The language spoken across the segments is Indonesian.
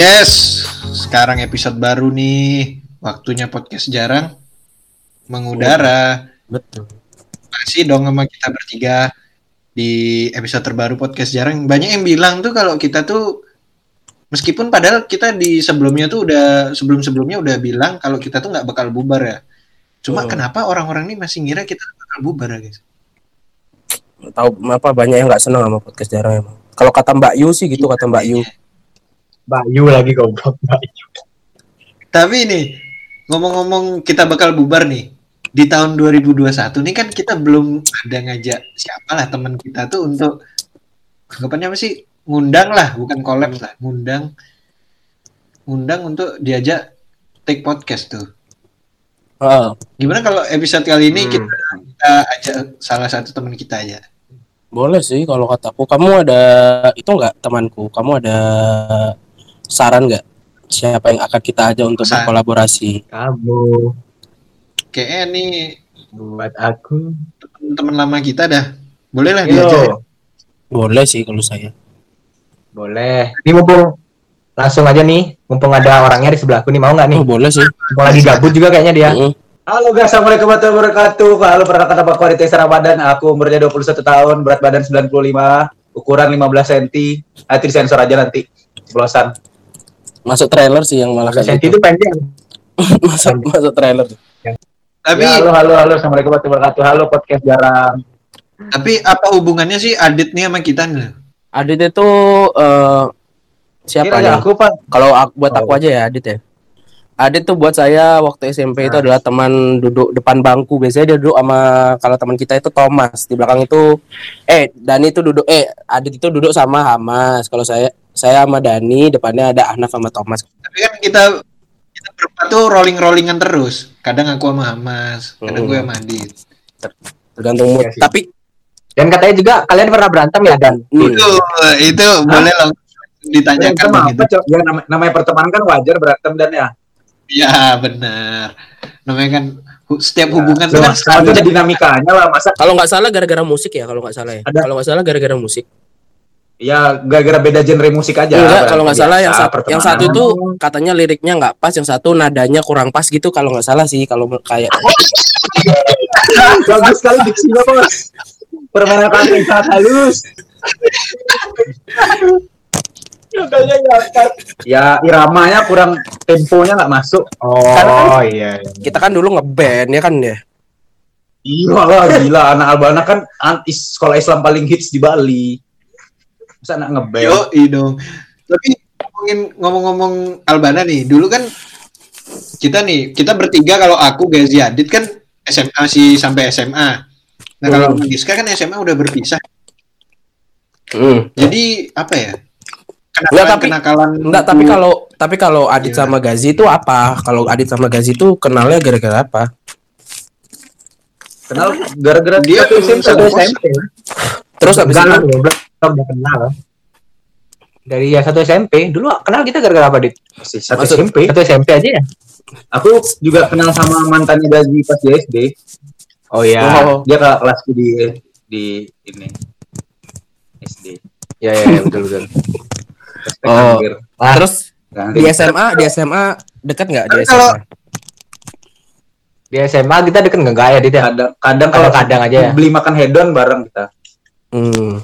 Yes, sekarang episode baru nih. Waktunya podcast jarang mengudara. Betul. Masih dong sama kita bertiga di episode terbaru podcast jarang. Banyak yang bilang tuh kalau kita tuh meskipun padahal kita di sebelumnya tuh udah sebelum-sebelumnya udah bilang kalau kita tuh nggak bakal bubar ya. Cuma Hmm. kenapa orang-orang ini masih ngira kita bakal bubar ya, guys? Tahu apa banyak yang nggak senang sama podcast jarang emang. Kalau kata Mbak Yu sih gitu kata Mbak Yu. Mbak Yu lagi goblok Mbak Yu. Tapi ini ngomong-ngomong kita bakal bubar nih di tahun 2021 nih kan kita belum ada ngajak siapa lah teman kita tuh untuk anggapannya apa sih ngundang lah bukan collab lah ngundang ngundang untuk diajak take podcast tuh Ah, gimana kalau episode kali ini Hmm. kita, kita ajak salah satu teman kita aja boleh sih kalau kataku. Kamu ada itu nggak temanku? Kamu ada saran nggak siapa yang akan kita ajak untuk Saran. berkolaborasi? Kamu kayaknya nih buat aku. teman lama kita dah boleh lah Yo, diajak Boleh sih kalau saya. boleh. Ini mumpung langsung aja nih, mumpung ada orangnya di sebelahku nih mau nggak nih? Oh, boleh sih. Mumpung lagi gabut juga kayaknya dia. Mm. Halo guys, assalamualaikum warahmatullahi wabarakatuh. Halo perkenalkan nama aku Aditya Ramadan. Aku umurnya 21 tahun, berat badan 95, ukuran 15 cm. Nanti disensor aja nanti. Ceplosan. Masuk trailer sih yang malah 15 kayak gitu. itu pendek. masuk masuk trailer. tapi Ya, halo, halo, halo. Assalamualaikum warahmatullahi wabarakatuh. Halo podcast jarang. tapi apa hubungannya sih Adit nih sama kita nih Adit itu eh, siapa ya? aku Pak. Kalau aku, buat Oh. aku aja ya Adit ya. Adit tuh buat saya waktu SMP itu Nah. adalah teman duduk depan bangku. Biasanya dia duduk sama kalau teman kita itu Thomas. Di belakang itu eh Dani itu duduk eh Adit itu duduk sama Hamas. Kalau saya saya sama Dani depannya ada Ahnaf sama Thomas. tapi kan kita kita berempat tuh rolling rollingan terus kadang aku sama Hamas kadang Hmm. gue sama Adit Tergantung mood. Iya sih. Tapi Dan katanya juga kalian pernah berantem ya Dan? hmm, itu itu boleh loh ditanyakan Berantem apa, Cok? Ya nama- namanya pertemanan kan wajar berantem dan ya. ya benar namanya kan setiap Ya, hubungan tuh kan itu ada dinamikanya lah masa kalau nggak salah gara-gara musik ya kalau nggak salah ya. Ada- Kalau nggak salah gara-gara musik. Ya gara-gara beda genre musik aja. Enggak, kalau nggak salah yang satu yang satu itu katanya liriknya nggak pas, yang satu nadanya kurang pas gitu kalau nggak salah sih kalau kayak bagus sekali diksinya bos. Permainan yang sangat halus. Ya iramanya kurang temponya nggak masuk. Oh iya. kita kan dulu ngeband ya kan ya. Iya lah gila anak Albana kan sekolah Islam paling hits di Bali. Masa anak ngeband? yo dong tapi ngomongin ngomong-ngomong Albana nih dulu kan kita nih kita bertiga kalau aku Gazi Adit kan SMA sih sampai SMA nah kalau Hmm. Giska kan SMA udah berpisah Hmm. jadi apa ya Enggak, kenakalan tapi- kenakalan Enggak, tapi kalau tapi kalau Adit Gimana? sama Gazi itu apa? Kalau Adit sama Gazi itu kenalnya gara-gara apa? Kenal gara-gara Dia satu SMP. Terus habis Enggak itu belum udah kenal. Dari ya satu SMP, dulu kenal kita gara-gara apa, Dit? Satu Maksud- SMP, satu SMP aja ya. Aku juga kenal sama mantannya Gazi pas di SD. Oh iya, Oh. dia ke kelasku di di ini SD. Ya ya, ya betul betul. Respect, Oh. anjir. terus Nah, di SMA, di SMA dekat nggak di kalau- SMA? di SMA kita deket nggak ya, Dit? ya? Kadang, kadang kalau kadang aja ya. Beli makan hedon bareng kita. Hmm.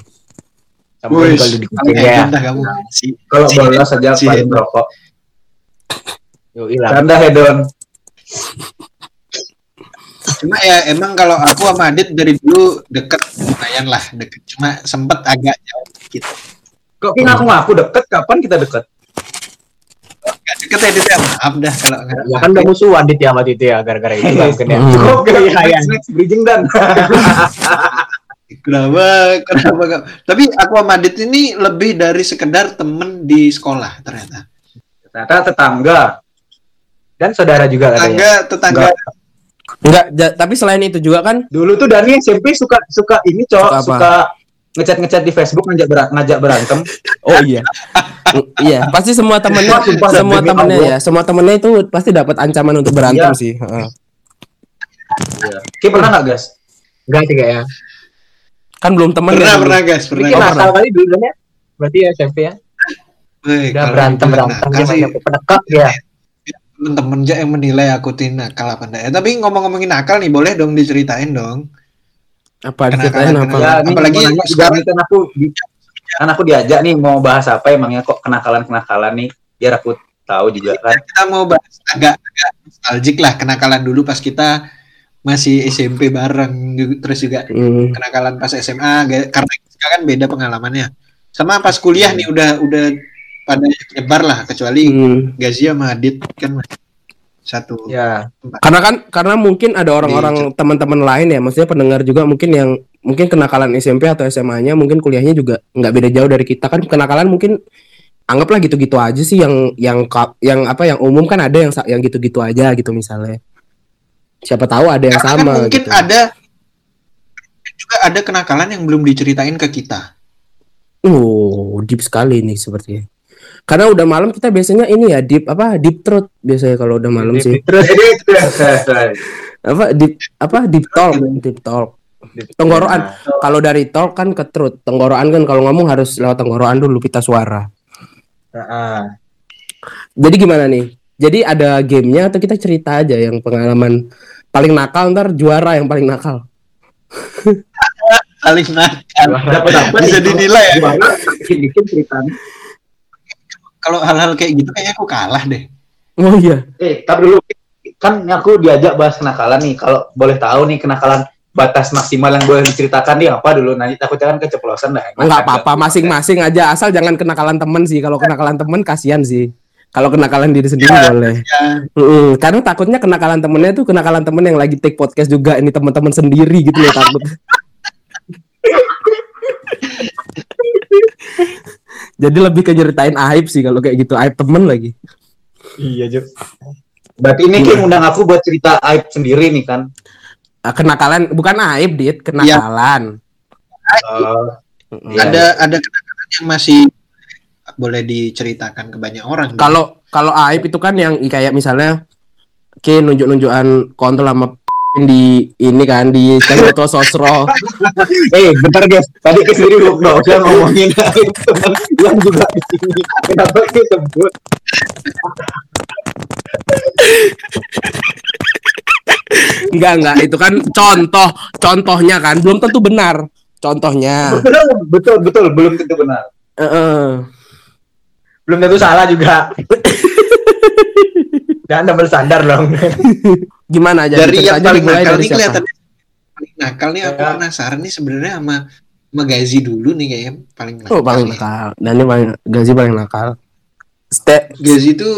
Sama kalau di ya. dah kamu si Kalau Si- bolos saja si paling rokok. Yo, Canda hedon. Cuma ya emang kalau aku sama Adit dari dulu deket lumayan lah deket. Cuma sempet agak jauh gitu. Kok kita ngaku-ngaku deket? Kapan kita deket? Gak deket ya Adit ya maaf dah kalau. Ya kan udah musuhan Dit ya sama Titi ya gara-gara itu mungkin ya. Cukup ya, ya. Next bridging dan. Kenapa? Kenapa? Tapi aku sama Adit ini lebih dari sekedar temen di sekolah ternyata. Ternyata tetangga. Dan saudara juga katanya. Tetangga, tetangga. Enggak, ja- tapi selain itu juga kan Dulu tuh Dani SMP suka suka ini Suka cowok apa? suka ngecat-ngecat di Facebook ngajak ber- ngajak berantem. Oh iya. Iya, pasti semua temennya Sumpah, semua temennya Allah. ya, semua temennya itu pasti dapat ancaman untuk berantem Iya. sih. Heeh. Ki pernah nggak guys? Enggak sih kayaknya. Kan belum temen Pernah, ya pernah guys, pernah. Bikin Oh, asal kali dulu ya. Berarti ya SMP ya. Weh, Udah kalau berantem dibilang berantem sih, banyak penekak ya. temen-temen aja yang menilai aku tin nakal apa enggak. Ya, tapi ngomong-ngomongin nakal nih, boleh dong diceritain dong. Apa diceritain apa? Ya, Apalagi sekarang- kan aku kan aku diajak nih mau bahas apa emangnya kok kenakalan-kenakalan nih biar aku tahu juga kan. Kita mau bahas agak-agak nostalgic lah kenakalan dulu pas kita masih SMP bareng terus juga Hmm. kenakalan pas SMA karena kita kan beda pengalamannya. Sama pas kuliah nih udah udah pada nyebar lah kecuali Hmm. Gazi sama Adit kan masih satu Ya. Karena kan karena mungkin ada orang-orang teman-teman lain ya, maksudnya pendengar juga mungkin yang mungkin kenakalan SMP atau SMA-nya mungkin kuliahnya juga nggak beda jauh dari kita kan kenakalan mungkin anggaplah gitu-gitu aja sih yang yang yang apa yang umum kan ada yang yang gitu-gitu aja gitu misalnya. Siapa tahu ada yang Karena kan sama mungkin gitu. ada juga ada kenakalan yang belum diceritain ke kita. Oh, deep sekali nih sepertinya. Karena udah malam kita biasanya ini ya deep apa deep throat biasanya kalau udah malam sih. Terus Apa deep apa deep talk, deep talk. Tenggorokan. Kalau dari talk kan ke truth. Tenggorokan kan kalau ngomong harus lewat tenggorokan dulu pita suara. Heeh. Jadi gimana nih? Jadi ada gamenya atau kita cerita aja yang pengalaman paling nakal ntar juara yang paling nakal. Saling nakal. Dapat apa Bisa dinilai ya. Ceritanya. Kalau hal-hal kayak gitu kayaknya aku kalah deh. Oh iya. Eh, tapi dulu kan aku diajak bahas kenakalan nih. Kalau boleh tahu nih kenakalan batas maksimal yang boleh diceritakan nih apa dulu? Nanti takutnya kan keceplosan dah. Enggak apa-apa, masing-masing aja asal jangan kenakalan temen sih. Kalau kenakalan temen kasihan sih. Kalau kenakalan diri sendiri boleh. Ya, Mm-mm, karena takutnya kenakalan temennya tuh kenakalan temen yang lagi take podcast juga ini teman-teman sendiri gitu loh takut. Jadi lebih ke nyeritain aib sih kalau kayak gitu aib temen lagi. Iya, Juk. Berarti ini Kim undang aku buat cerita aib sendiri nih kan. Ah, kenakalan bukan aib dit kenakalan. Eh, Mm-mm. Iya. ada ada kenakalan yang masih boleh diceritakan ke banyak orang. Kalau kalau aib itu kan yang kayak misalnya ke nunjuk-nunjukan kontol sama di ini kan di foto sosro. eh, bentar guys. Tadi ke sendiri lu dong yang ngomongin aib teman yang juga di sini. Kenapa disebut? Enggak enggak itu kan contoh contohnya kan belum tentu benar contohnya. Betul, betul, betul, belum tentu benar. Heeh. Belum tentu salah juga. Jangan double standar dong. Gimana aja dari yang paling nakal dari nih siapa? kelihatan paling nakal nih aku Ya. penasaran nih sebenarnya sama sama Gazi dulu nih kayaknya paling nakal. Oh paling nakal. Dan ini paling Gazi paling nakal. Ste Gazi tuh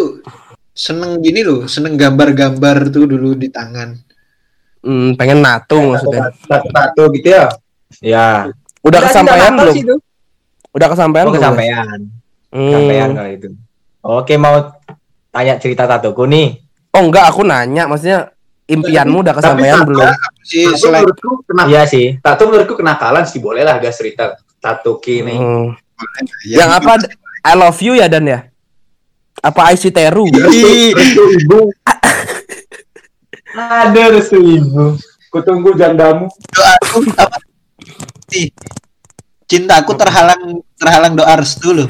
seneng gini loh, seneng gambar-gambar tuh dulu di tangan. hmm, pengen natung maksudnya. Satu-satu gitu ya. ya. Udah kesampaian belum? itu. Udah kesampaian Oh, belum? kesampaian. Hmm. Kalau itu. Oke, mau tanya cerita tatuku nih. Oh enggak, aku nanya, maksudnya impianmu udah kesampaian belum? Si menurutku kenakalan. Iya sih. Tato menurutku kenakalan sih boleh lah gas cerita. Tato kini. Hmm. ya, Yang apa? I love you ya Dan ya? Apa I see Teru? Ih, Restu ibu. Ada restu ibu. Kutunggu jandamu. doaku apa sih? Cintaku terhalang terhalang doa restu loh.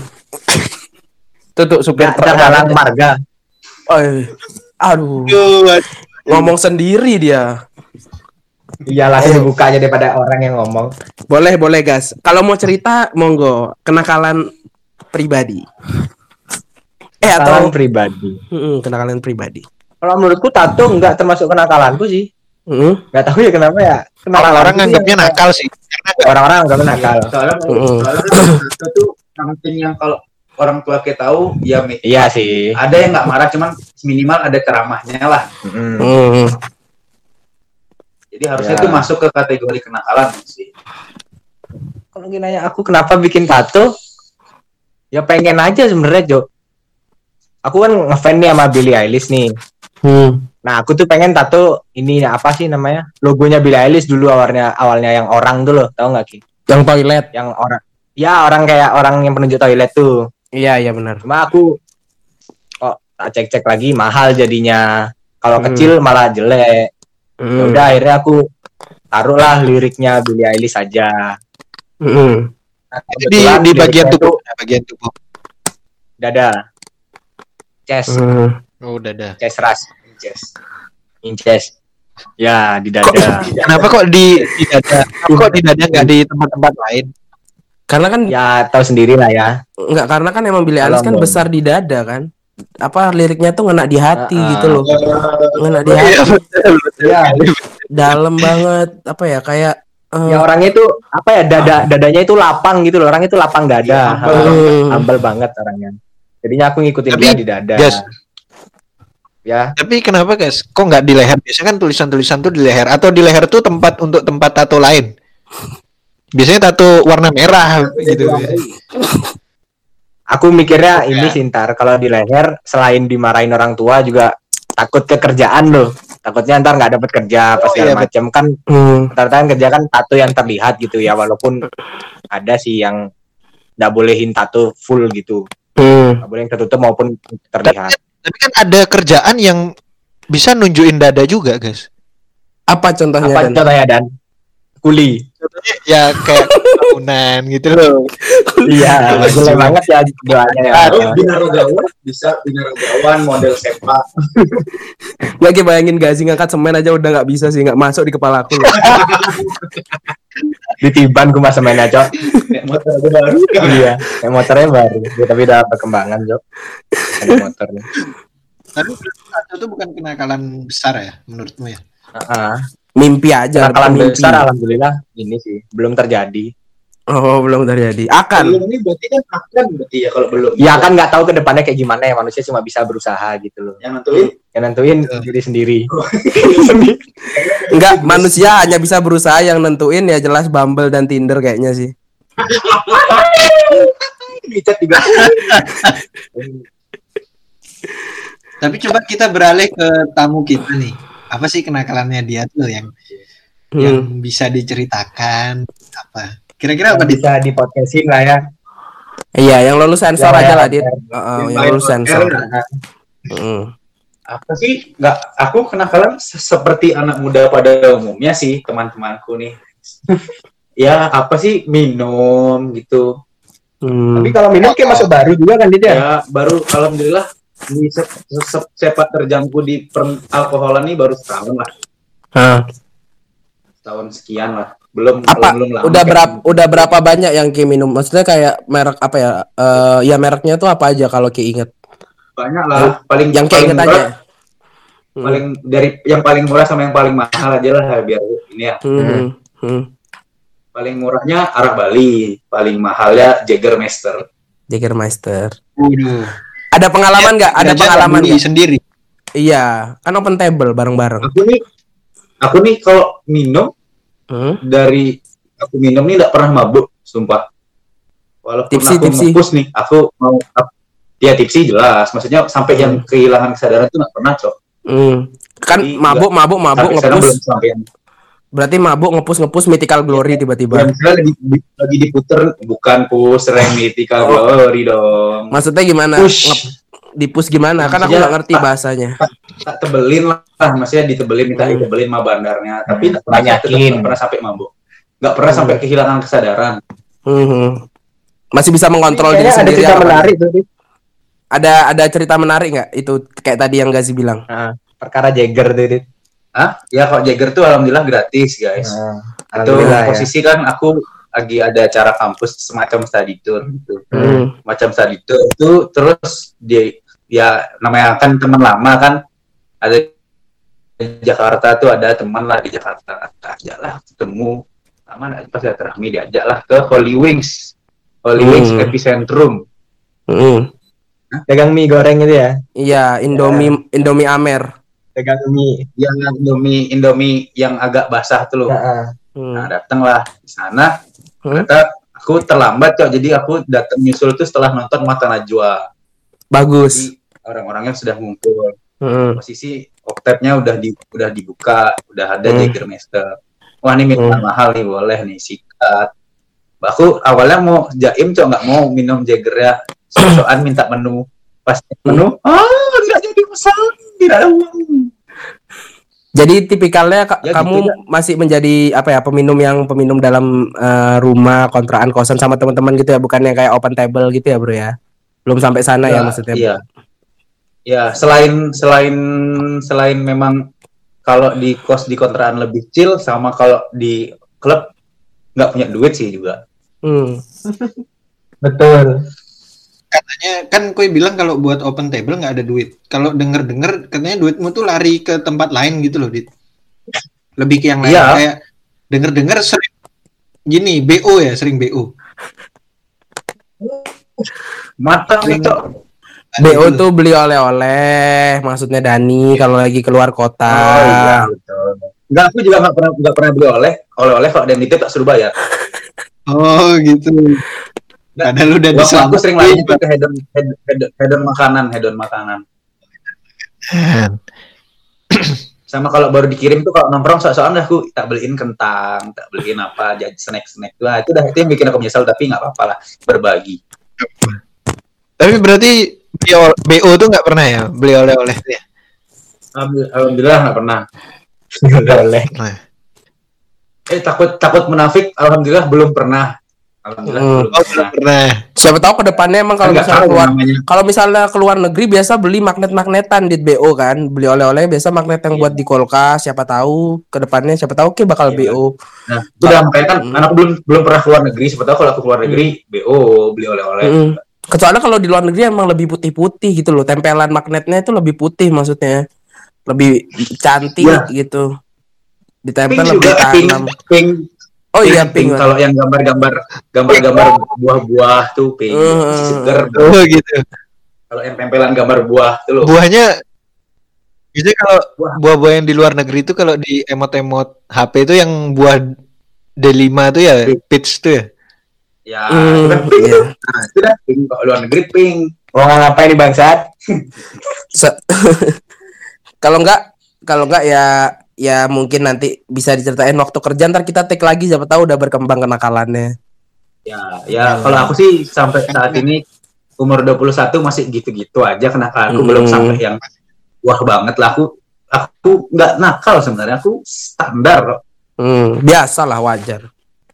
Tuh supir Gak truk. terhalang marga. Oh. Aduh, ngomong sendiri dia. Iya langsung dibuka aja daripada orang yang ngomong. Boleh, boleh, gas. Kalau mau cerita, monggo. Kenakalan pribadi. Eh Kenakalan atau pribadi. Mm-mm, kenakalan pribadi. Kalau menurutku tato nggak termasuk kenakalanku sih. Mm-mm. Nggak tahu ya kenapa ya. Kenakalanku orang-orang sih nganggapnya nakal sih. Karena Orang-orang nggak nakal. Soalnya, soalnya tato tuh something yang kalau orang tua kita tahu ya Iya sih. ada yang nggak marah cuman minimal ada ceramahnya lah. Mm. Jadi harusnya Ya. itu masuk ke kategori kenakalan sih. Kalau gini nanya aku kenapa bikin tato? Ya pengen aja sebenarnya Jo. Aku kan ngefans nih sama Billie Eilish nih. Hmm. Nah aku tuh pengen tato ini apa sih namanya? Logonya Billie Eilish dulu awalnya awalnya yang orang tuh loh, tau nggak Ki? Yang toilet. Yang orang, ya orang kayak orang yang penunjuk toilet tuh. Iya, iya benar. Cuma aku kok tak cek-cek lagi mahal jadinya. Kalau Hmm. kecil malah jelek. Ya Mm. Udah akhirnya aku taruhlah liriknya Billie Eilish aja. Mm. Nah, itu di, di bagian tubuh, bagian tubuh. Dada. Chest, Hmm. Oh, udah dah. chest ras, chest. Inches. Ya, di dada. Kenapa kok di di dada? Kenapa kok di dada nggak di tempat-tempat lain? Karena kan ya, tahu sendiri lah ya. Enggak karena kan emang Billie Dalam Eilish kan dong. besar di dada kan. Apa liriknya tuh ngena di hati Ah, ah. gitu loh. Ngena di Iya, hati. betul, betul. Ya, Dalam banget apa ya kayak eh, ya orangnya itu apa ya dada dadanya itu lapang gitu loh. Orang itu lapang dada. Humble. Humble banget orangnya. Jadinya aku ngikutin Tapi, dia di dada. Gas. Ya, Tapi kenapa guys? Kok nggak di leher? Biasanya kan tulisan-tulisan tuh di leher atau di leher tuh tempat untuk tempat tato lain. Biasanya tato warna merah gitu. aku mikirnya Ya. ini sih ntar kalau di leher selain dimarahin orang tua juga takut ke kerjaan loh. Takutnya ntar nggak dapat kerja Oh, pas segala iya, macam kan hmm, kan kerja kan tato yang terlihat gitu ya walaupun ada sih yang nggak bolehin tato full gitu hmm. nggak boleh yang tertutup maupun terlihat Tapi kan ada kerjaan yang bisa nunjukin dada juga, guys. Apa contohnya apa Dan? contohnya dan kuli Contohnya ya kayak bangunan gitu loh. iya Iya, iya. banget ya doanya ya Harus binaragawan, bisa binaragawan model sepak. Gak kayak bayangin gak sih ngangkat semen aja udah nggak bisa sih nggak masuk di kepala aku loh. ditiban gue masa mainnya cok motor aja baru. iya motornya baru Ya, tapi udah perkembangan cok ada motornya Tapi itu bukan kenakalan besar ya menurutmu ya? Heeh. Mimpi aja. Kenakalan mimpi. besar alhamdulillah ini sih belum terjadi Oh belum terjadi. Akan. Belum ini berarti kan akan berarti ya kalau belum. ya kan nggak tahu ke depannya kayak gimana ya manusia cuma bisa berusaha gitu loh Yang nentuin yang nentuin diri sendiri Enggak manusia hanya bisa berusaha yang nentuin ya jelas Bumble dan Tinder kayaknya sih. dicat juga. Tapi coba kita beralih ke tamu kita nih. Apa sih kenakalannya dia tuh yang yang Hmm. bisa diceritakan apa? Kira-kira apa bisa di podcastin lah ya Iya, yang lulus sensor Ya, aja ya, lah, Dit. ya. Heeh, yang lulus sensor. podcast. Heeh. Apa sih? Nggak, aku kenakalan se- seperti anak muda pada umumnya sih teman-temanku nih. ya apa sih minum gitu. Hmm. tapi kalau minum kayak masuk baru juga kan dia Ya baru alhamdulillah di se- se- sepak terjangku di per alkoholan ini baru setahun lah, Hah. setahun sekian lah. Belum Apa? belum, lama. Udah berapa udah berapa banyak yang Ki minum? Maksudnya kayak merek apa ya? Eh ya mereknya tuh apa aja kalau Ki inget? banyak lah. Paling Yang Ki paling inget murah, aja. Hmm. paling dari yang paling murah sama yang paling mahal aja lah biar ini ya. Hmm. Hmm. Paling murahnya Arak Bali, paling mahalnya Jägermeister. Jägermeister. Waduh. Ada pengalaman nggak? Ada pengalaman nggak? sendiri. Iya, kan open table bareng-bareng. Aku nih, aku nih kalau minum Hmm. dari aku minum nih nggak pernah mabuk, sumpah. Walaupun Tipsi, aku tipsi. ngepus nih, aku mau ap- ya tipsi jelas. Maksudnya sampai yang kehilangan kesadaran tuh nggak pernah, cok. Hmm. Kan Jadi, mabuk, mabuk, mabuk, ngepus. belum sampai yang Berarti mabuk, ngepus, ngepus, mythical glory tiba-tiba. yang misalnya lagi, lagi diputer bukan pus remedical glory dong. Maksudnya gimana? Push. Ngep- dipus gimana? Kan aku nggak ngerti tak- bahasanya. tak tebelin lah, maksudnya ditebelin minta Hmm. ditebelin mah bandarnya, tapi Hmm, nggak pernah tetap banyakin. nggak pernah sampai mabuk, nggak pernah Hmm. sampai kehilangan kesadaran. Hmm. Masih bisa mengontrol diri Kayaknya ada sendiri. cerita apa? menarik tuh. Ada ada cerita menarik nggak? Itu kayak tadi yang Gazi bilang. Nah, perkara Jagger tuh. Hah? Ya kalau Jagger tuh alhamdulillah gratis guys. Nah, itu alhamdulillah ya. posisi kan aku lagi ada acara kampus semacam study tour gitu. Hmm. Macam study tour itu terus dia ya namanya kan teman lama kan ada di Jakarta tuh ada teman lah di Jakarta ajak lah ketemu lama pas silaturahmi diajak lah ke Holy Wings Holy Hmm. Wings Epicentrum Hmm. Dagang mie goreng itu ya. Iya, Indomie Indomie Amer. Dagang mie. yang Indomie Indomie yang agak basah tuh loh Heeh. Hmm. nah datanglah di sana Hmm. ternyata aku terlambat kok jadi aku datang nyusul tuh setelah nonton Mata Najwa Bagus. Jadi orang-orangnya sudah ngumpul. Hmm. Posisi oktapnya udah di udah dibuka, udah ada Hmm. Jägermeister. Wah ini minuman Hmm. mahal nih boleh nih sikat. Aku awalnya mau jaim cok nggak mau minum Jagger ya. Sosokan minta menu. Pas menu, ah nggak jadi pesan, tidak ada uang. Jadi tipikalnya ka- Ya, kamu gitu masih menjadi apa ya peminum yang peminum dalam eh, rumah kontrakan kosan sama teman-teman gitu ya, bukan yang kayak open table gitu ya bro ya? belum sampai sana ya Ya, maksudnya Iya. Ya, selain selain selain memang kalau di kos di kontrakan lebih chill sama kalau di klub nggak punya duit sih juga. Hmm. Betul. Katanya kan kue bilang kalau buat open table nggak ada duit. Kalau denger denger katanya duitmu tuh lari ke tempat lain gitu loh, Dit. Lebih ke yang lain Iya. kayak denger denger sering gini BO ya sering BO. Matang Cok. BO tuh beli oleh-oleh maksudnya Dani kalau lagi keluar kota Oh iya, betul. Enggak, aku juga nggak pernah nggak pernah beli oleh oleh-oleh kalau ada yang nitip tak suruh bayar. Oh gitu. Padahal udah Waktu aku sering lari juga ke hedon hedon, hedon, hedon makanan, hedon makanan. Sama kalau baru dikirim tuh kalau nongkrong soal-soal aku tak beliin kentang, tak beliin apa, jadi snack-snack. Wah, itu dah itu yang bikin aku menyesal tapi nggak apa-apa lah, berbagi. Tapi berarti beli BO tuh nggak pernah ya beli oleh-oleh ya? Alhamdulillah nggak pernah. Boleh. Eh takut takut munafik, alhamdulillah belum pernah. Alhamdulillah Hmm. belum Oh pernah. belum pernah. siapa tahu ke depannya emang kalau misalnya keluar namanya. kalau misalnya keluar negeri biasa beli magnet-magnetan di BO kan beli oleh-oleh biasa magnet yang Iya. buat di kulkas siapa tahu ke depannya siapa tahu oke bakal Iya. BO Nah, itu udah makanya kan Hmm. anakku belum belum pernah keluar negeri, siapa tahu kalau aku keluar negeri BO beli oleh-oleh. Mm-mm. kecuali kalau di luar negeri emang lebih putih-putih gitu loh tempelan magnetnya itu lebih putih maksudnya lebih cantik Iya. gitu Pink ditempel lebih juga pink, tanam pink, oh iya pink. pink Kalau yang gambar-gambar gambar-gambar buah-buah tuh pink, Hmm. seger. Oh gitu. Kalau yang tempelan gambar buah tuh loh. Buahnya biasanya kalau Buah. buah-buah yang di luar negeri itu kalau di emot-emot HP itu yang buah D5 tuh ya peach tuh ya. Ya, Hmm, itu kan pink. iya. Nah, itu dah pink. Kalau luar negeri pink. Mau ngapain nih bangsat? Kalau enggak kalau enggak ya ya mungkin nanti bisa diceritain waktu kerja ntar kita take lagi siapa tahu udah berkembang kenakalannya Ya, ya kalau aku sih sampai saat ini umur 21 masih gitu-gitu aja kenakalanku Hmm. belum sampai yang wah banget lah aku aku nggak nakal sebenarnya aku standar kok. hmm, biasa lah wajar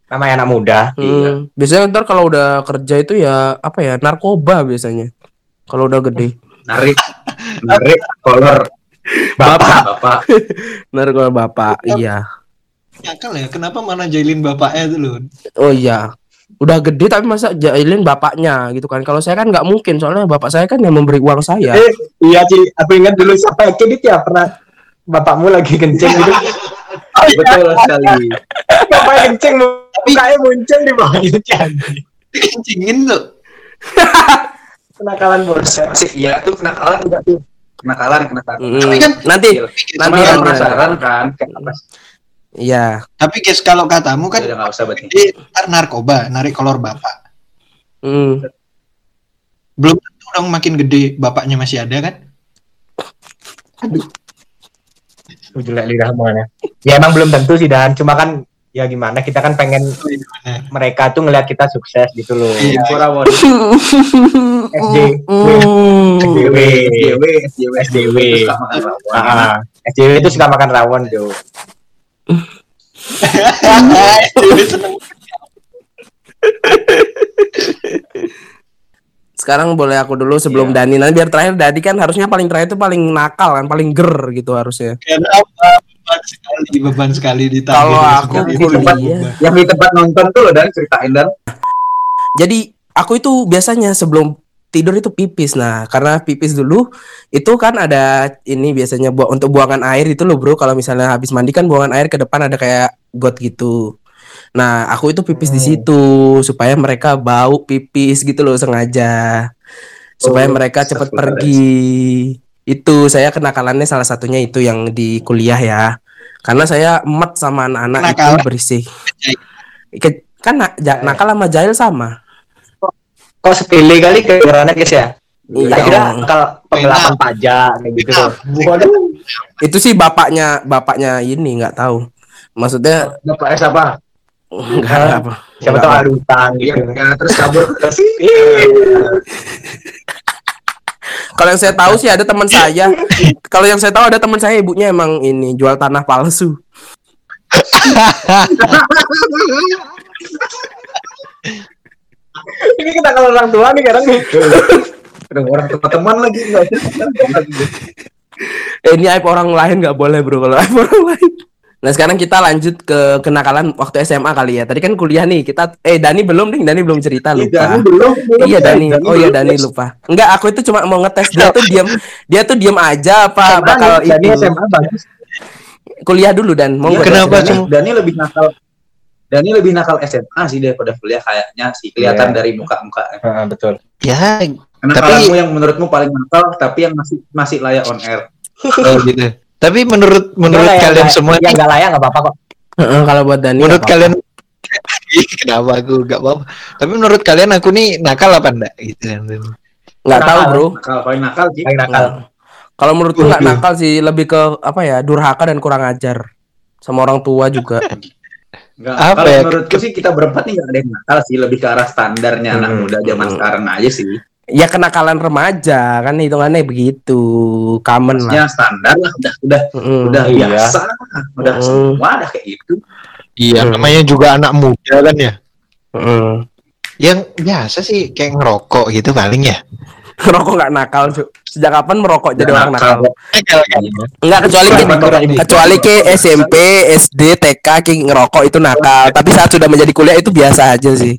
Namanya anak muda. Iya. Hmm, biasanya ntar kalau udah kerja itu ya apa ya narkoba biasanya kalau udah gede narik narik kolor bapak. Bapak narkoba bapak iya. Nyakal ya, kenapa mana jailin bapaknya loh? oh iya. Udah gede tapi masa jailin bapaknya gitu kan. Kalau saya kan nggak mungkin soalnya bapak saya kan yang memberi uang saya. Eh, iya Ci, aku ingat dulu siapa Kidit ya. Pernah bapakmu lagi kencing gitu. betul sekali. Bapaknya kencing, mukanya muncul di bawah itu Kencingin tuh. Kenakalan bos. masih iya tuh kenakalan juga tuh kenakalan kenakalan Hmm, Tapi kan- nanti Cuma nanti yang ada. penasaran kan iya Tapi guys kalau katamu kan Ya udah nggak usah gede ntar narkoba, narik kolor bapak. Hmm. Belum tentu dong makin gede bapaknya masih ada kan? Lu jelek lidah semuanya. Ya emang belum tentu sih Dan, cuma kan ya gimana kita kan pengen Gimana? mereka tuh ngelihat kita sukses gitu loh. Iya. Korawon SJ. Hmm. SJW. SJW SJW SJW. Itu suka makan rawon. SJW itu suka makan rawon tuh. Sekarang boleh aku dulu sebelum Iya. Dani. Nanti biar terakhir Dani kan harusnya paling terakhir itu paling nakal kan, paling ger gitu harusnya. Kenapa beban sekali beban sekali ditagih Kalau aku kuliah. yang di tempat nonton tuh loh dan ceritain dan Jadi aku itu biasanya sebelum tidur itu pipis. Nah, karena pipis dulu itu kan ada ini biasanya buat untuk buangan air itu loh, Bro. Kalau misalnya habis mandi kan buangan air ke depan ada kayak got gitu. Nah, aku itu pipis di Hmm. situ supaya mereka bau pipis gitu loh sengaja. Supaya Oh, mereka cepat pergi. Itu saya kenakalannya salah satunya itu yang di kuliah ya. Karena saya emet sama anak-anak itu berisik. Ke- Kan na- ja- nakal sama jahil sama. Kok sepele kali kedengarannya guys ya? Iya. Kira bakal penggelapan pajak kayak gitu loh. Waduh. itu sih bapaknya bapaknya ini nggak tahu maksudnya bapak siapa nggak ada apa Siapa tahu ada utang Iya, gitu. ya, terus kabur terus kalau yang saya tahu sih ada teman saya kalau yang saya tahu ada teman saya ibunya emang ini jual tanah palsu Ini kita kalau orang tua nih kadang nih. Orang tua teman lagi nggak usah. Eh, ini aib orang lain nggak boleh bro kalau aib orang lain. Nah sekarang kita lanjut ke kenakalan waktu SMA kali ya. Tadi kan kuliah nih kita. Eh Dani belum nih, Dani belum cerita Ih, lupa. Dani belum. belum, Iya Dani. Dani Oh iya. Dani lupa. Enggak, aku itu cuma mau ngetes dia tuh diam dia tuh diam aja apa SMA bakal nih, Dani itu. SMA bagus. Kuliah dulu dan mau Iya, ngetes kenapa Dani. cuma- Dani lebih nakal. Dani lebih nakal SMA sih daripada kuliah kayaknya sih kelihatan Iya. dari muka-muka. Betul. Ya, Kenakalanmu yang menurutmu paling nakal tapi yang masih masih layak on air. oh gitu. Tapi menurut menurut yang kalian nggak- semua yang nggak layak nggak apa-apa kok. Heeh, kalau buat Dani. menurut nggak apa-apa. kalian kenapa aku gak apa Tapi menurut kalian aku nih nakal apa enggak gitu kan. nggak tahu Nakal. bro. Nakal paling nakal sih. Paling nakal. Kalau menurutku nggak nakal sih, lebih ke apa ya durhaka dan kurang ajar sama orang tua juga. Enggak, Apa kalau ya? menurutku sih kita berempat nih nggak ada yang nakal sih, lebih ke arah standarnya anak Hmm. muda zaman Hmm. sekarang aja sih. Ya kenakalan remaja kan hitungannya begitu, common lah. Maksudnya standar lah, udah udah Mm-mm. udah Iya. biasa, udah Hmm. semua udah kayak gitu. Iya, Hmm. namanya juga anak muda kan ya. Mm. Yang biasa sih kayak ngerokok gitu paling ya. Merokok nggak nakal, Cuk. Sejak kapan merokok jadi orang nakal? Nakal kan. Enggak kecuali ke, kecuali ke SMP, SD, TK ki ngerokok itu nakal. Tapi saat sudah menjadi kuliah itu biasa aja sih.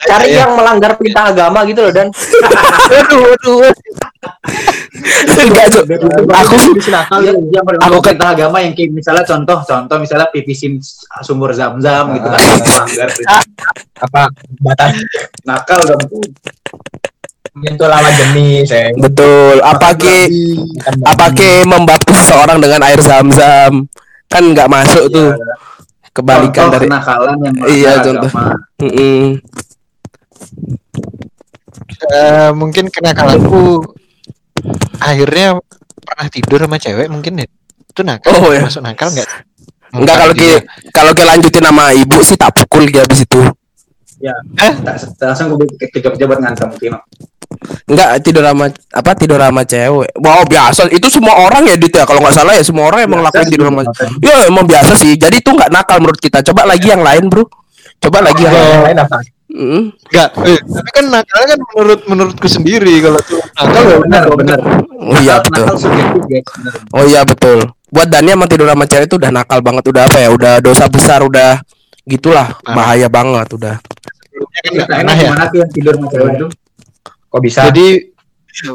Cari Iya. yang melanggar perintah agama gitu loh dan Aduh, aduh. Enggak, Cuk. Aku ya, yang aku kan- kita agama yang kayak misalnya contoh contoh misalnya pipisin sumur zam-zam gitu kan melanggar apa batas nakal dong tuh. menyentuh lawan jenis ya. betul. Apa ki apa ki membaptis seorang dengan air zam-zam? Kan nggak masuk tuh. Kebalikan Contoh dari kenakalan yang Iya, contoh. agama. Mm-mm. Eh, mungkin kenakalanku akhirnya pernah tidur sama cewek mungkin ya. Itu nakal. Oh, ya. Masuk nakal enggak? Enggak kalau ki kalau ki lanjutin sama ibu sih tak pukul ki habis itu. Tak, tak langsung gue kejar buat ngantem Tino. Enggak tidur sama apa tidur sama cewek. Wow biasa itu semua orang ya Dit ya kalau nggak salah ya semua orang emang Biasa lakuin tidur sama. Ya emang biasa sih. Jadi itu nggak nakal menurut kita. Coba lagi yang lain bro. Coba lagi yang lain. yang lain apa Mm. Enggak. Eh, tapi kan nakal kan menurut menurutku sendiri kalau tuh nakal ya benar benar. Oh iya Nakal- betul. benar. Oh iya betul. Buat Dani emang tidur sama cewek itu udah nakal banget udah apa ya? Udah dosa besar udah gitulah bahaya banget udah. Sebelumnya kan enak pernah ya. gimana yang tidur sama cewek itu? kok bisa Jadi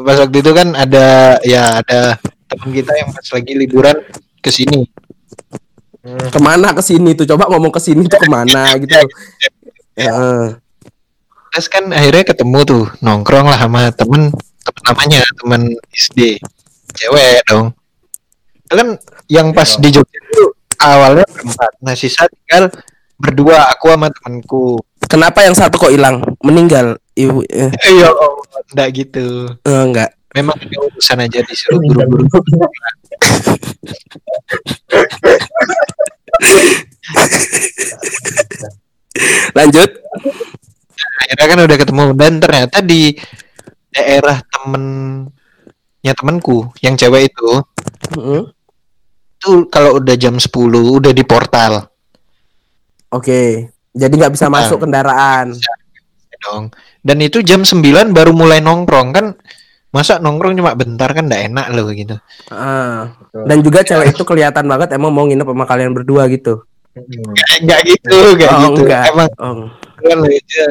pas waktu itu kan ada ya ada teman kita yang pas lagi liburan ke sini. Ke mana ke sini tuh? Coba ngomong ke sini tuh ke mana gitu. Ya. Terus kan akhirnya ketemu tuh nongkrong lah sama temen temen namanya temen SD cewek dong. Itu kan yang pas di Jogja itu awalnya berempat. Nah sisa tinggal berdua aku sama temanku. Kenapa yang satu kok hilang? Meninggal. Ibu eh, Iya, oh, enggak gitu. eh, enggak. Memang urusan aja disuruh buru-buru. Lanjut. Akhirnya kan udah ketemu dan ternyata di daerah temennya temanku yang cewek itu Mm. tuh kalau udah jam 10 udah di portal Oke. Jadi nggak bisa Bukan. masuk kendaraan. ya dong. Dan itu jam 9 baru mulai nongkrong kan masa nongkrong cuma bentar kan enggak enak loh gitu. Ah. Dan juga cewek itu kelihatan banget emang mau nginep sama kalian berdua gitu. Enggak gitu, enggak Oh, gitu. enggak. Emang Oh. kan aja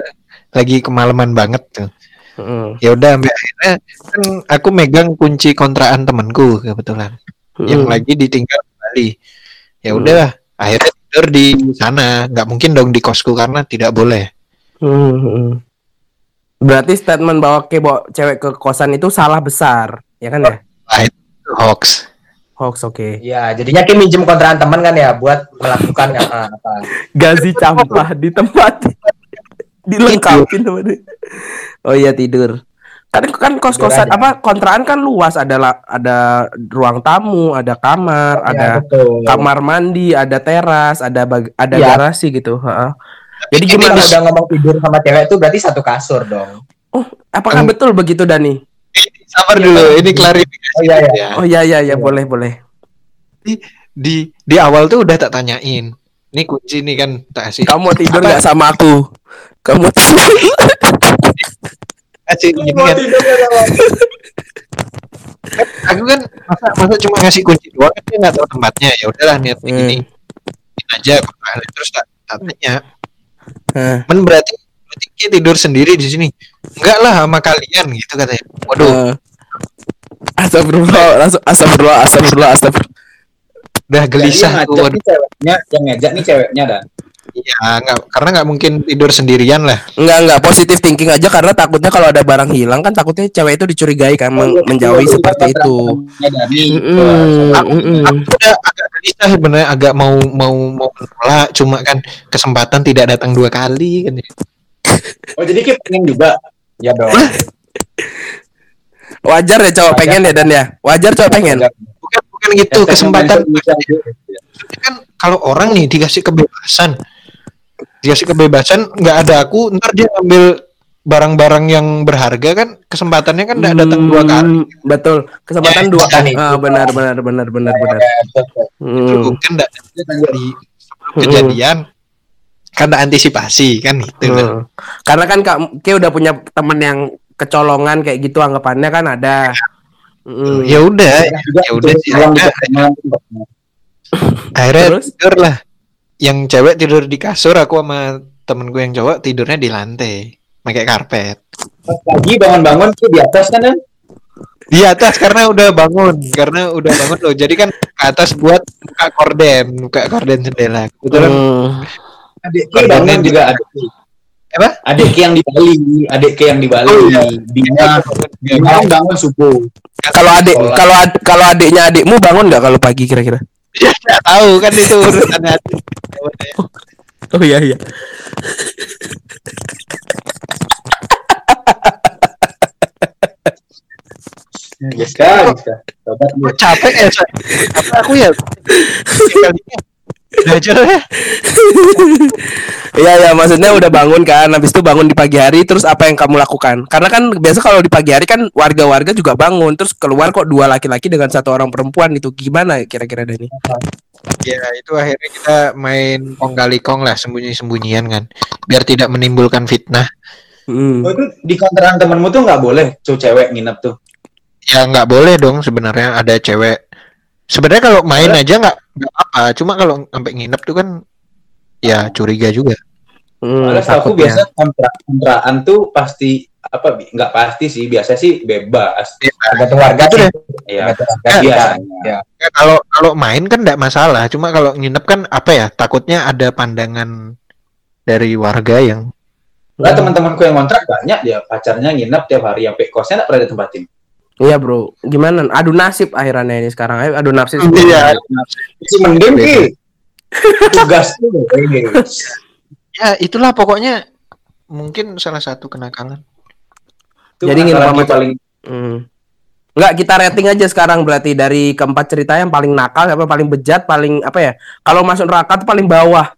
lagi kemalaman banget tuh. Mm. Ya udah sampai akhirnya kan aku megang kunci kontrakan temanku kebetulan yang Mm. lagi ditinggal kembali. Ya Hmm. udah akhirnya tidur di sana. nggak mungkin dong di kosku karena tidak boleh. Hmm. Berarti statement bahwa ke bawa cewek ke kosan itu salah besar, ya kan ya? Hoax. Hoax oke. ya jadinya kayak minjem kontrakan teman kan ya buat melakukan apa apa Gazi campah di tempat dia. Oh iya tidur. Kan kan kos-kosan Tidur aja. apa kontrakan kan luas ada ada ruang tamu, ada kamar, Ya, ada betul. kamar mandi, ada teras, ada bag- ada Iya. garasi gitu, heeh. Jadi Jadi gimana? kalau udah ngomong tidur sama cewek itu berarti satu kasur dong Oh, apakah Eng- betul begitu Dani? Sabar dulu, ini klarifikasi. Oh, iya, iya. ya. Oh iya iya iya Iya. boleh boleh. Di di awal tuh udah tak tanyain. Ini kunci nih kan tak kasih. Kamu tidur nggak sama aku? Kamu tidur? kasih kunci kan. Aku kan masa masa cuma ngasih kunci doang kan dia nggak tahu tempatnya ya udahlah niatnya Hmm. gini Ini aja terus tak, tak tanya Hah. men berarti berarti dia tidur sendiri di sini enggak lah sama kalian gitu katanya waduh Eh. Astagfirullah, langsung astagfirullah, astagfirullah, astagfirullah. udah gelisah Jadi tuh waduh. ceweknya, yang ngajak nih ceweknya dan. Ya nggak karena nggak mungkin tidur sendirian lah Enggak enggak positif thinking aja karena takutnya kalau ada barang hilang kan takutnya cewek itu dicurigai kan Oh, men- menjauhi seperti itu. Mm-mm, aku, mm-mm. aku udah agak gelisah sebenarnya agak mau mau mau menolak cuma kan kesempatan tidak datang dua kali kan Oh jadi kita pengen juga. Ya dong. Wajar ya cowok Wajar. pengen ya dan ya. Wajar cowok pengen. bukan bukan gitu kesempatan kan kalau orang nih dikasih kebebasan dikasih kebebasan nggak ada aku ntar dia ngambil barang-barang yang berharga kan kesempatannya kan nggak datang dua kali Hmm, Betul. Kesempatan Ya, dua kan itu. Ah, benar benar benar benar benar. itu Hmm. kan nggak dari sebelum kejadian kan ada antisipasi kan itu kan. Hmm. Karena kan Kak Ki udah punya temen yang kecolongan kayak gitu anggapannya kan ada. Hmm. ya udah ya udah sih akhirnya, akhirnya Terus? tidur lah yang cewek tidur di kasur aku sama temen gue yang cowok tidurnya di lantai pakai karpet Pagi bangun-bangun tuh di atas kan kan? di atas karena udah bangun karena udah bangun loh jadi kan ke atas buat buka korden buka korden jendela kebetulan Hmm. Adik di- juga adik. Apa? Adik yang di Bali, adik yang di Bali. Oh, iya. Bima kan bangun subuh. Kalau adik kalau ad- kalau adiknya adikmu bangun nggak kalau pagi kira-kira? Ya nggak tahu kan itu urusan hati Oh iya iya. Bisa, bisa. Sobat Gue capek ya aku ya belajar ya Iya ya maksudnya udah bangun kan, habis itu bangun di pagi hari, terus apa yang kamu lakukan? Karena kan biasa kalau di pagi hari kan warga-warga juga bangun, terus keluar kok dua laki-laki dengan satu orang perempuan itu gimana kira-kira Dani? ya itu akhirnya kita main kong kali kong lah sembunyi sembunyian kan biar tidak menimbulkan fitnah Hmm. Oh, itu di kontrakan temenmu tuh nggak boleh cowok cewek nginep tuh. ya nggak boleh dong sebenarnya ada cewek sebenarnya kalau main aja nggak nggak apa cuma kalau sampai nginep tuh kan ya curiga juga Hmm, aku biasa kontra kontrakan tuh pasti apa nggak pasti sih biasa sih bebas. Tergantung warga Itu tuh. deh. Ya, warga. biasanya. Ya. Ya, kalau kalau main kan nggak masalah cuma kalau nginep kan apa ya takutnya ada pandangan dari warga yang Enggak teman-temanku yang kontrak banyak dia pacarnya nginep tiap hari sampai kosnya nggak pernah ditempatin. Iya bro, gimana? Adu nasib akhirannya ini sekarang. Ayo adu nasib. Iya. Si mending ki. Tugas tuh. ya itulah pokoknya mungkin salah satu kenakalan Itu Jadi sama yang paling Hmm. Enggak, kita rating aja sekarang berarti dari keempat cerita yang paling nakal, apa paling bejat, paling apa ya? Kalau masuk neraka tuh paling bawah.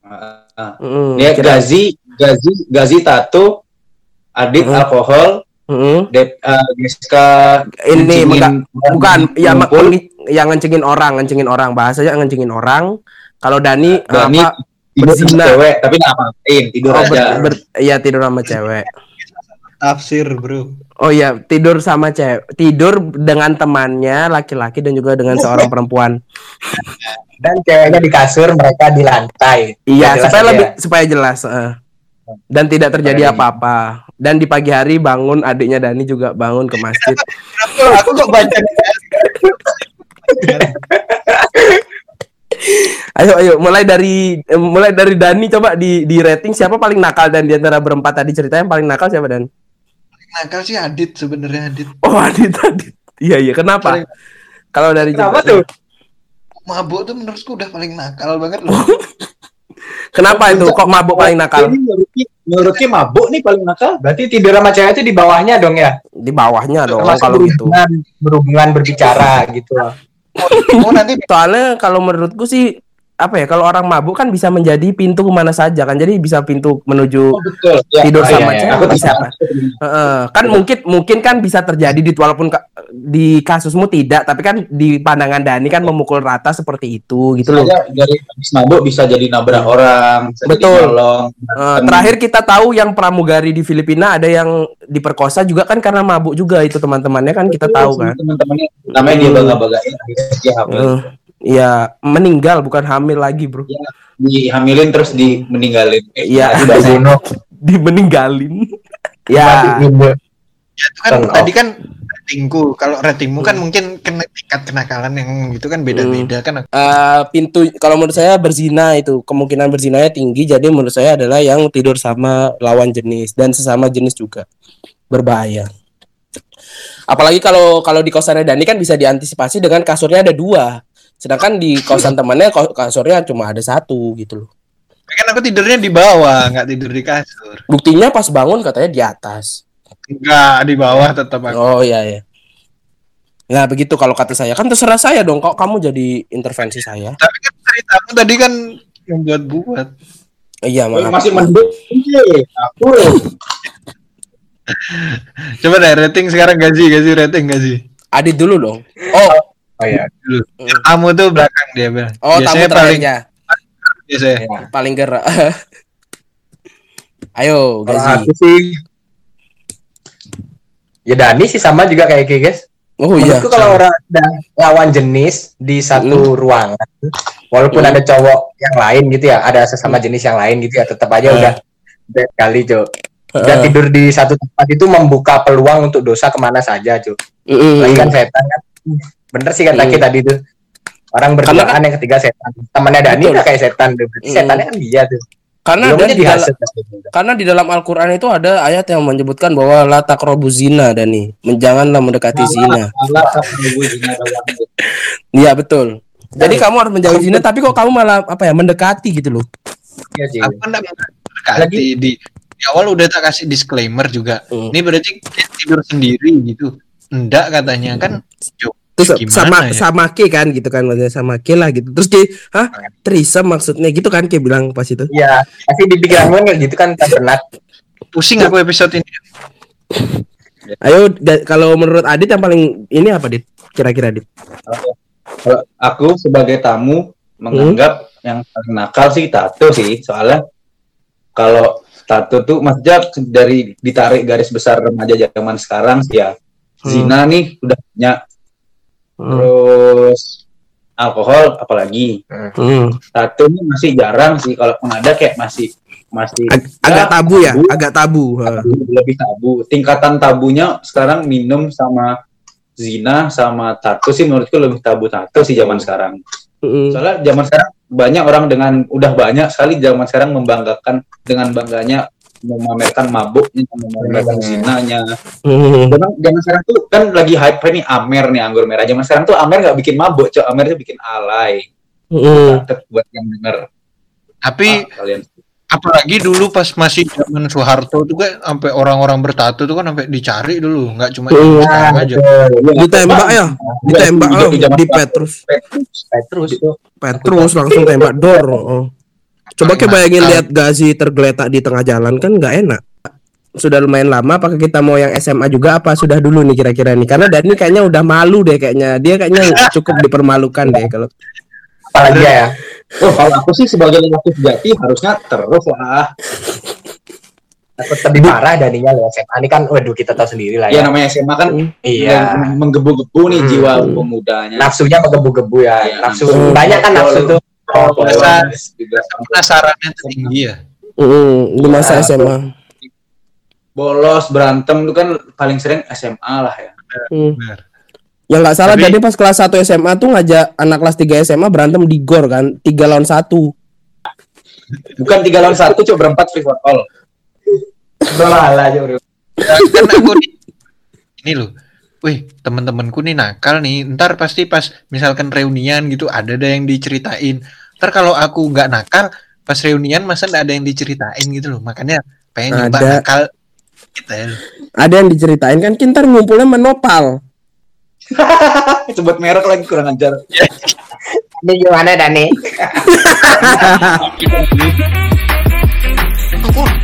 Ah, Hmm, Dia kira- gazi, gazi, gazi tato, adit Hmm. alkohol, Hmm. Dep, uh, Jessica Ini bukan bukan ya yang ngencengin orang, ngencengin orang bahasanya ngencengin orang. Kalau Dani Dani apa? tidur sama berzina. cewek tapi nggak ngapain tidur Oh, aja. ber, ber- iya tidur sama cewek. Tafsir, bro. Oh iya, tidur sama cewek. Tidur dengan temannya laki-laki dan juga dengan seorang perempuan. Dan ceweknya di kasur, mereka di lantai. Iya, supaya lebih ya. supaya jelas. eh. Dan tidak terjadi apa-apa. Dan di pagi hari bangun adiknya Dani juga bangun ke masjid. Aku kok baca Ayo ayo mulai dari eh, mulai dari Dani coba di di rating siapa paling nakal dan di antara berempat tadi ceritanya yang paling nakal siapa Dan? nakal sih Adit sebenarnya Adit. Oh Adit Adit. Iya iya kenapa? Paling- Kalau dari Kenapa cerita- tuh? Mabuk tuh menurutku udah paling nakal banget loh. Kenapa itu kok mabuk paling nakal? Menurutnya mabuk nih paling nakal. Berarti tidur sama cewek itu di bawahnya dong ya? Di bawahnya dong Termasuk kalau gitu. berhubungan, berhubungan berbicara gitu. Oh nanti Soalnya kalau menurutku sih apa ya kalau orang mabuk kan bisa menjadi pintu ke mana saja kan jadi bisa pintu menuju Oh, betul. Ya, Tidur iya, sama iya. cewek Aku bisa. Heeh, kan mungkin mungkin kan bisa terjadi di walaupun ka- di kasusmu tidak, tapi kan di pandangan Dani kan memukul rata seperti itu gitu loh. Dari habis mabuk bisa jadi nabrak orang, bisa Betul. jadi nolong. Eh, terakhir kita tahu yang pramugari di Filipina ada yang diperkosa juga kan karena mabuk juga itu teman-temannya kan kita tahu kan. Teman-temannya namanya dia Hmm. bangga-banggain dia hamil. Iya, meninggal bukan hamil lagi, Bro. Dihamilin terus di meninggalin. Eh, Iya. bahasa Dibunuh. Dimeninggalin. ya. Ya, itu kan Turn off. tadi kan ratingku. Kalau ratingmu kan mungkin kena tingkat kenakalan yang itu kan beda-beda kan. eh, pintu kalau menurut saya berzina itu kemungkinan berzinanya tinggi jadi menurut saya adalah yang tidur sama lawan jenis dan sesama jenis juga berbahaya apalagi kalau kalau di kosannya Dani kan bisa diantisipasi dengan kasurnya ada dua sedangkan di kosan temannya kasurnya cuma ada satu gitu loh Kan aku tidurnya di bawah, nggak tidur di kasur. buktinya pas bangun katanya di atas Enggak, di bawah tetap aku. oh iya ya Nah begitu kalau kata saya kan terserah saya dong kok kamu jadi intervensi saya Tapi kan ceritamu tadi kan yang buat-buat. iya Oh, maaf masih mendung. Aku Coba deh rating sekarang gaji, gaji rating gaji. Adit dulu dong oh Oh iya. Kamu tuh belakang dia Bel. oh tamu Biasanya paling terakhirnya biasanya. paling gerak. Ayo, Kalau Gazi. aku sih Ya Dani sih sama juga kayak Ki, guys. Oh iya. Menurutku kalau orang ada lawan jenis di satu ruangan, walaupun Hmm. ada cowok yang lain gitu ya, ada sesama jenis yang lain gitu ya, tetap aja Hmm. udah bad kali, Jo. Dan Heeh. tidur di satu tempat itu membuka peluang untuk dosa ke mana saja, Jo. Mm-mm. Lagi kan setan kan. Bener sih kata Hmm. Ki tadi tuh. Orang Karena berduaan yang ketiga setan. Temannya Dani udah kayak setan tuh. Berarti Hmm. setannya kan dia tuh. Karena kan di dalam karena di dalam Al-Qur'an itu ada ayat yang menyebutkan bahwa la taqrabu zina Dani. Menjanganlah mendekati zina. Iya, betul. Jadi kamu harus menjauhi zina tapi kok kamu malah apa ya mendekati gitu loh. Iya. Aku kan enggak mendekati di di awal udah tak kasih disclaimer juga. Hmm. Ini berarti tidur sendiri gitu. Enggak katanya kan. Terus Gimana sama ya? sama Ke kan gitu kan maksudnya sama Ke lah gitu. Terus dia, "Hah? Trisam maksudnya gitu kan Ke bilang pas itu. Iya, pasti di kan kayak gitu kan kan benar. pusing aku episode ini. Ayo kalau menurut Adit yang paling ini apa Dit? Kira-kira Dit? Kalau aku sebagai tamu menganggap yang paling nakal sih tato sih soalnya kalau tato tuh maksudnya dari ditarik garis besar remaja zaman sekarang sih ya zina nih udah banyak Hmm. terus alkohol apalagi Hmm. tato ini masih jarang sih kalau ada kayak masih masih Ag- agak tabu ya, agak tabu. Ha. lebih tabu tingkatan tabunya sekarang minum sama zina sama tato sih menurutku lebih tabu tato sih zaman sekarang Mm-mm. Soalnya zaman sekarang banyak orang dengan udah banyak sekali zaman sekarang membanggakan dengan bangganya memamerkan mabuknya, memamerkan Hmm. zinanya. Mm. Memang zaman sekarang tuh kan lagi hype nih Amer nih anggur merah. Zaman sekarang tuh Amer nggak bikin mabuk, cok. Amer tuh bikin alay. Mm. Buat yang denger. Tapi Ah, kalian. apalagi dulu pas masih zaman Soeharto tuh kan sampai orang-orang bertato tuh kan sampai dicari dulu, nggak cuma Iya, sekarang aja. Ditembak ya, ditembak Di-. Petrus. Petrus, Petrus. Petrus langsung tembak dor. Oh. Coba kayak bayangin lihat Gazi tergeletak di tengah jalan kan nggak enak. Sudah lumayan lama apakah kita mau yang SMA juga apa sudah dulu nih kira-kira nih karena Dani kayaknya udah malu deh kayaknya dia kayaknya cukup dipermalukan deh kalau Apalagi ya. Oh, kalau aku sih sebagai lelaki sejati harusnya terus lah. Lebih parah Daninya loh SMA ini kan waduh kita tahu sendiri lah Ya ya. namanya SMA kan Iya. yang menggebu-gebu nih Hmm. jiwa pemudanya. Nafsunya menggebu-gebu ya. Iya. Nafsu Hmm. banyak kan nafsu tuh. Oh, Masa- juga Penasarannya tuh tinggi ya. Mm, di masa Ya, SMA. bolos berantem itu kan paling sering SMA lah ya. Mm. Benar. Ya nggak salah Tapi- jadi pas kelas 1 SMA tuh ngajak anak kelas 3 SMA berantem di gor kan, tiga lawan satu. Bukan tiga lawan satu, coba berempat free for all. Bermalah aja bro. Ya, kan aku ini loh. Wih, teman-temanku nih nakal nih. Ntar pasti pas misalkan reunian gitu ada ada yang diceritain. Ntar kalau aku nggak nakal, pas reunian masa nggak ada yang diceritain gitu loh. Makanya pengen nyoba Ada. nakal gitu ya. Ada yang diceritain kan kintar ngumpulnya menopal. Sebut merek lagi kurang ajar. Ini gimana Dani?